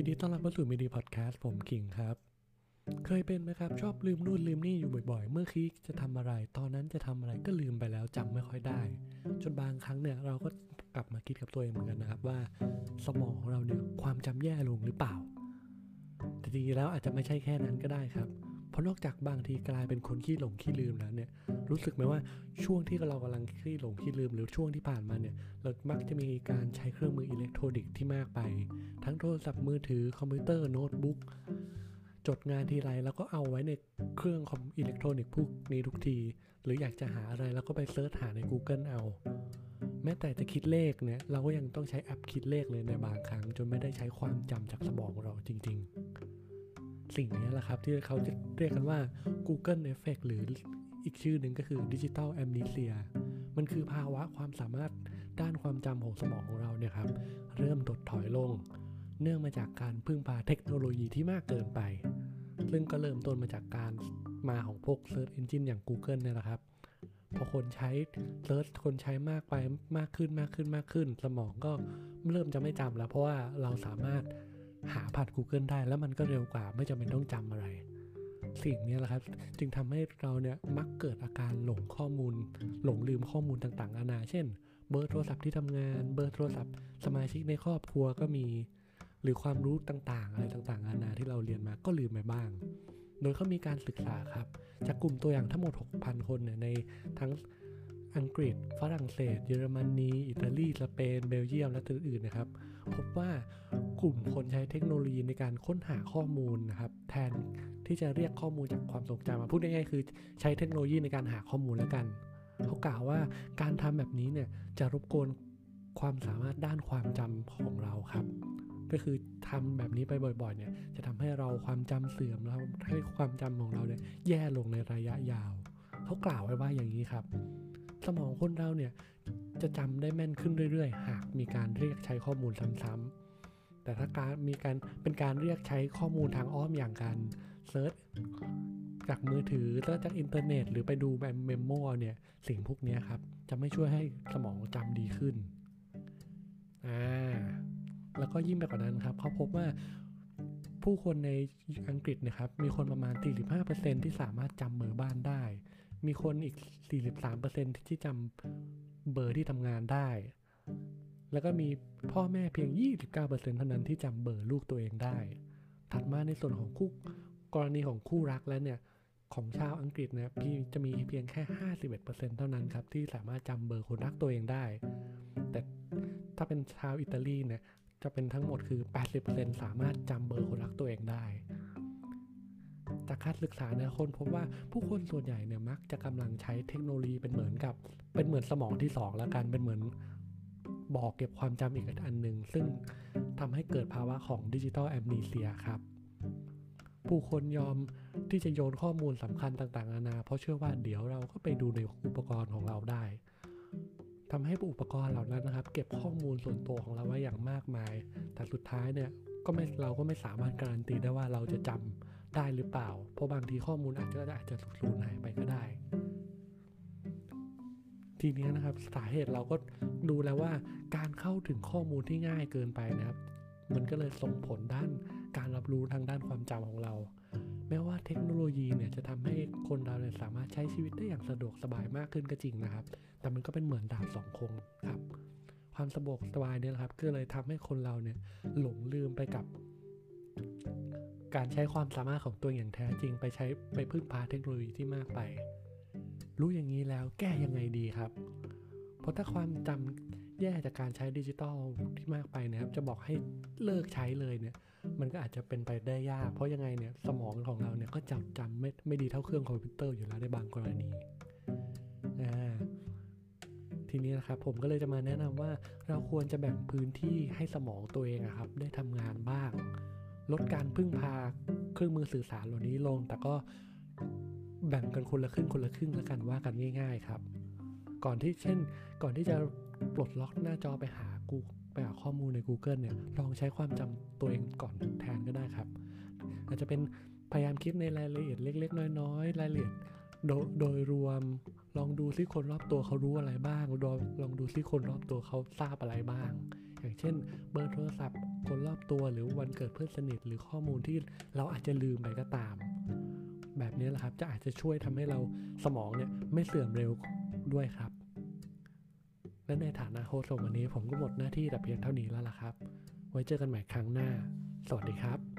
ยินดีต้อนรับเข้าสู่มิดีพอดแคสต์ผมคิงครับ เคยเป็นไหมครับ ชอบลืมนู่นลืมนี่อยู่บ่อยๆ เมื่อคิดจะทำอะไร ตอนนั้นจะทำอะไรก็ลืมไปแล้วจำไม่ค่อยได้ จนบางครั้งเนี่ยเราก็กลับมาคิดกับตัวเองเหมือนกันนะครับว่า สมองของเราเนี่ยความจำแย่ลงหรือเปล่าแต่จริงๆแล้วอาจจะไม่ใช่แค่นั้นก็ได้ครับ เพราะนอกจากบางทีกลายเป็นคนขี้หลงขี้ลืมแล้วเนี่ยรู้สึกไหมว่าช่วงที่เรากำลังขี้หลงขี้ลืม หรือช่วงที่ผ่านมาเนี่ยเรามักจะมีการใช้เครื่องมืออิเล็กทรอนิกส์ที่มากไป ทั้งโทรศัพท์มือถือคอมพิวเตอร์โน้ตบุ๊กจดงานทีไรแล้วก็เอาไว้ในเครื่องคอมอิเล็กทรอนิกส์พวกนี้ทุกที หรืออยากจะหาอะไรแล้วก็ไป search หาใน Google เอา แม้แต่จะคิดเลขเนี่ยเราก็ยังต้องใช้แอปคิดเลขเลยในบางครั้ง จนไม่ได้ใช้ความจำจากสมองเราจริง ๆ สิ่งนี้แหละครับ ที่เขาจะเรียกกันว่า Google Effect หรืออีกชื่อหนึ่งก็คือ Digital Amnesia มันคือภาวะความสามารถด้านความจำของสมองของเราเนี่ยครับ เริ่มถดถอยลง เนื่องมาจากการพึ่งพาเทคโนโลยีที่มากเกินไป ซึ่งก็เริ่มต้นมาจากการมาของพวก Search Engine อย่าง Google เนี่ยแหละครับพอคนใช้ Search คนใช้มากไปมากขึ้นมากขึ้นมากขึ้น สมองก็เริ่มจะไม่จำแล้ว เพราะว่าเราสามารถ หาผ่าน Google ได้แล้วมันก็เร็วกว่าไม่จำเป็นต้องจำอะไร สิ่งนี้แหละครับ จึงทำให้เราเนี่ยมักเกิดอาการหลงข้อมูล หลงลืมข้อมูลต่างๆนานาเช่น เบอร์โทรศัพท์ที่ทำงาน เบอร์โทรศัพท์ สมาชิกในครอบครัวก็มี หรือความรู้ต่างๆ อะไรต่างๆนานาที่เราเรียนมาก็ลืมไปบ้าง โดยเขามีการศึกษาครับ จากกลุ่มตัวอย่างทั้งหมด 6,000 คนเนี่ยในทั้งอังกฤษ ฝรั่งเศส เยอรมนี อิตาลี สเปน เบลเยียม และอื่นๆนะครับ พบว่ากลุ่มคนใช้เทคโนโลยีในการค้นหาข้อมูลนะครับแทนที่จะเรียกข้อมูลจากความทรงจำมาพูดง่ายๆคือใช้เทคโนโลยีในการหาข้อมูลแล้วกัน เขากล่าวว่าการทำแบบนี้เนี่ยจะรบกวนความสามารถด้านความจำของเราครับ ก็คือทำแบบนี้ไปบ่อยๆเนี่ยจะทำให้เราความจำเสื่อมแล้วให้ความจำของเราเนี่ยแย่ลงในระยะยาว เขากล่าวไว้ว่าอย่างนี้ครับ สมองคนเราเนี่ย จะจำได้แม่นขึ้นเรื่อยๆ หากมีการเรียกใช้ข้อมูลซ้ำๆ แต่ถ้าการมีการเป็นการเรียกใช้ข้อมูลทางอ้อมอย่างการ search จากมือถือ search จากอินเทอร์เน็ต หรือไปดูแบบ memo เนี่ยสิ่งพวกนี้ครับ จะไม่ช่วยให้สมองจำดีขึ้นอ่าแล้วก็ยิ่งไปกว่านั้นครับเขาพบว่าผู้คนในอังกฤษนะครับ มีคนประมาณ 45%ที่สามารถจำเบอร์บ้านได้ มีคนอีก 43%ที่จำ เบอร์ที่ทำงานได้ แล้วก็มีพ่อแม่เพียง 29%เท่านั้นที่จำเบอร์ลูกตัวเองได้ ถัดมาในส่วนของคู่กรณีของคู่รักแล้วเนี่ยของชาวอังกฤษเนี่ยพี่จะมีเพียงแค่ 51%เท่านั้นครับที่สามารถจำเบอร์คนรักตัวเองได้ แต่ถ้าเป็นชาวอิตาลีเนี่ยจะเป็นทั้งหมดคือ 80%สามารถจำเบอร์คนรักตัวเองได้ จากการศึกษาเนี่ยคนพบว่าผู้คนส่วนใหญ่เนี่ยมักจะกำลังใช้เทคโนโลยีเป็นเหมือนกับ เป็นเหมือนสมองที่ 2 แล้วกันเป็นเหมือนบอกเก็บความจำอีกอันหนึ่งซึ่งทำให้เกิดภาวะของดิจิทัลแอมนีเซียครับ ผู้คนยอมที่จะโยนข้อมูลสำคัญต่างๆนานา เพราะเชื่อว่าเดี๋ยวเราก็ไปดูในอุปกรณ์ของเราได้ทำให้อุปกรณ์เหล่านั้นนะครับ เก็บข้อมูลส่วนตัวของเราไว้อย่างมากมาย แต่สุดท้ายเนี่ยก็ไม่เราก็ไม่สามารถการันตีได้ว่าเราจะจำ ได้หรือเปล่า เพราะบางทีข้อมูลอาจจะอาจจะสูญหายไปก็ได้ ทีนี้นะครับสาเหตุเราก็ดูแล้วว่าการเข้าถึงข้อมูลที่ง่ายเกินไปนะครับ มันก็เลยส่งผลด้านการรับรู้ทางด้านความจำของเรา แม้ว่าเทคโนโลยีเนี่ยจะทำให้คนเราเนี่ยสามารถใช้ชีวิตได้อย่างสะดวกสบายมากขึ้นก็จริงนะครับ แต่มันก็เป็นเหมือนดาบสองคมครับความสะดวกสบายเนี่ยครับก็เลยทำให้คนเราเนี่ยหลงลืมไปกับ การใช้ความสามารถของตัวอย่างแท้จริงไปใช้ไปพึ่งพาเทคโนโลยีที่มากไป รู้อย่างนี้แล้วแก้ยังไงดีครับ เพราะถ้าความจำแย่จากการใช้ดิจิตอลที่มากไปนะครับ จะบอกให้เลิกใช้เลยเนี่ย มันก็อาจจะเป็นไปได้ยาก เพราะยังไงเนี่ยสมองของเราเนี่ยก็จำจำไม่ไม่ดีเท่าเครื่องคอมพิวเตอร์อยู่แล้วในบางกรณีอ่าทีนี้นะครับผมก็เลยจะมาแนะนำว่าเราควรจะแบ่งพื้นที่ให้สมองตัวเองครับ ได้ทำงานบ้าง ลดการพึ่งพาเครื่องมือสื่อสารเหล่านี้ลง แต่ก็แบ่งกันคนละครึ่งคนละครึ่งแล้วกันว่ากันง่าย ๆ ครับ ก่อนที่เช่น ก่อนที่จะปลดล็อกหน้าจอไปหากูไปหาข้อมูลใน Google เนี่ย ลองใช้ความจำตัวเองก่อนแทนก็ได้ครับ อาจจะเป็นพยายามคิดในรายละเอียดเล็ก ๆ น้อยๆ รายละเอียดโดยโดยรวมลองดูซิคนรอบตัวเขารู้อะไรบ้างลองลองดูซิคนรอบตัวเขาทราบอะไรบ้าง อย่างเช่น เบอร์โทรศัพท์ คนรอบตัวหรือวันเกิดเพื่อนสนิทหรือข้อมูลที่เราอาจจะลืมไปก็ตาม แบบนี้แหละครับจะอาจจะช่วยทำให้เราสมองเนี่ยไม่เสื่อมเร็วด้วยครับและในฐานะโฮสต์ของวันนี้ผมก็หมดหน้าที่แต่เพียงเท่านี้แล้วล่ะครับ ไว้เจอกันใหม่ครั้งหน้า สวัสดีครับ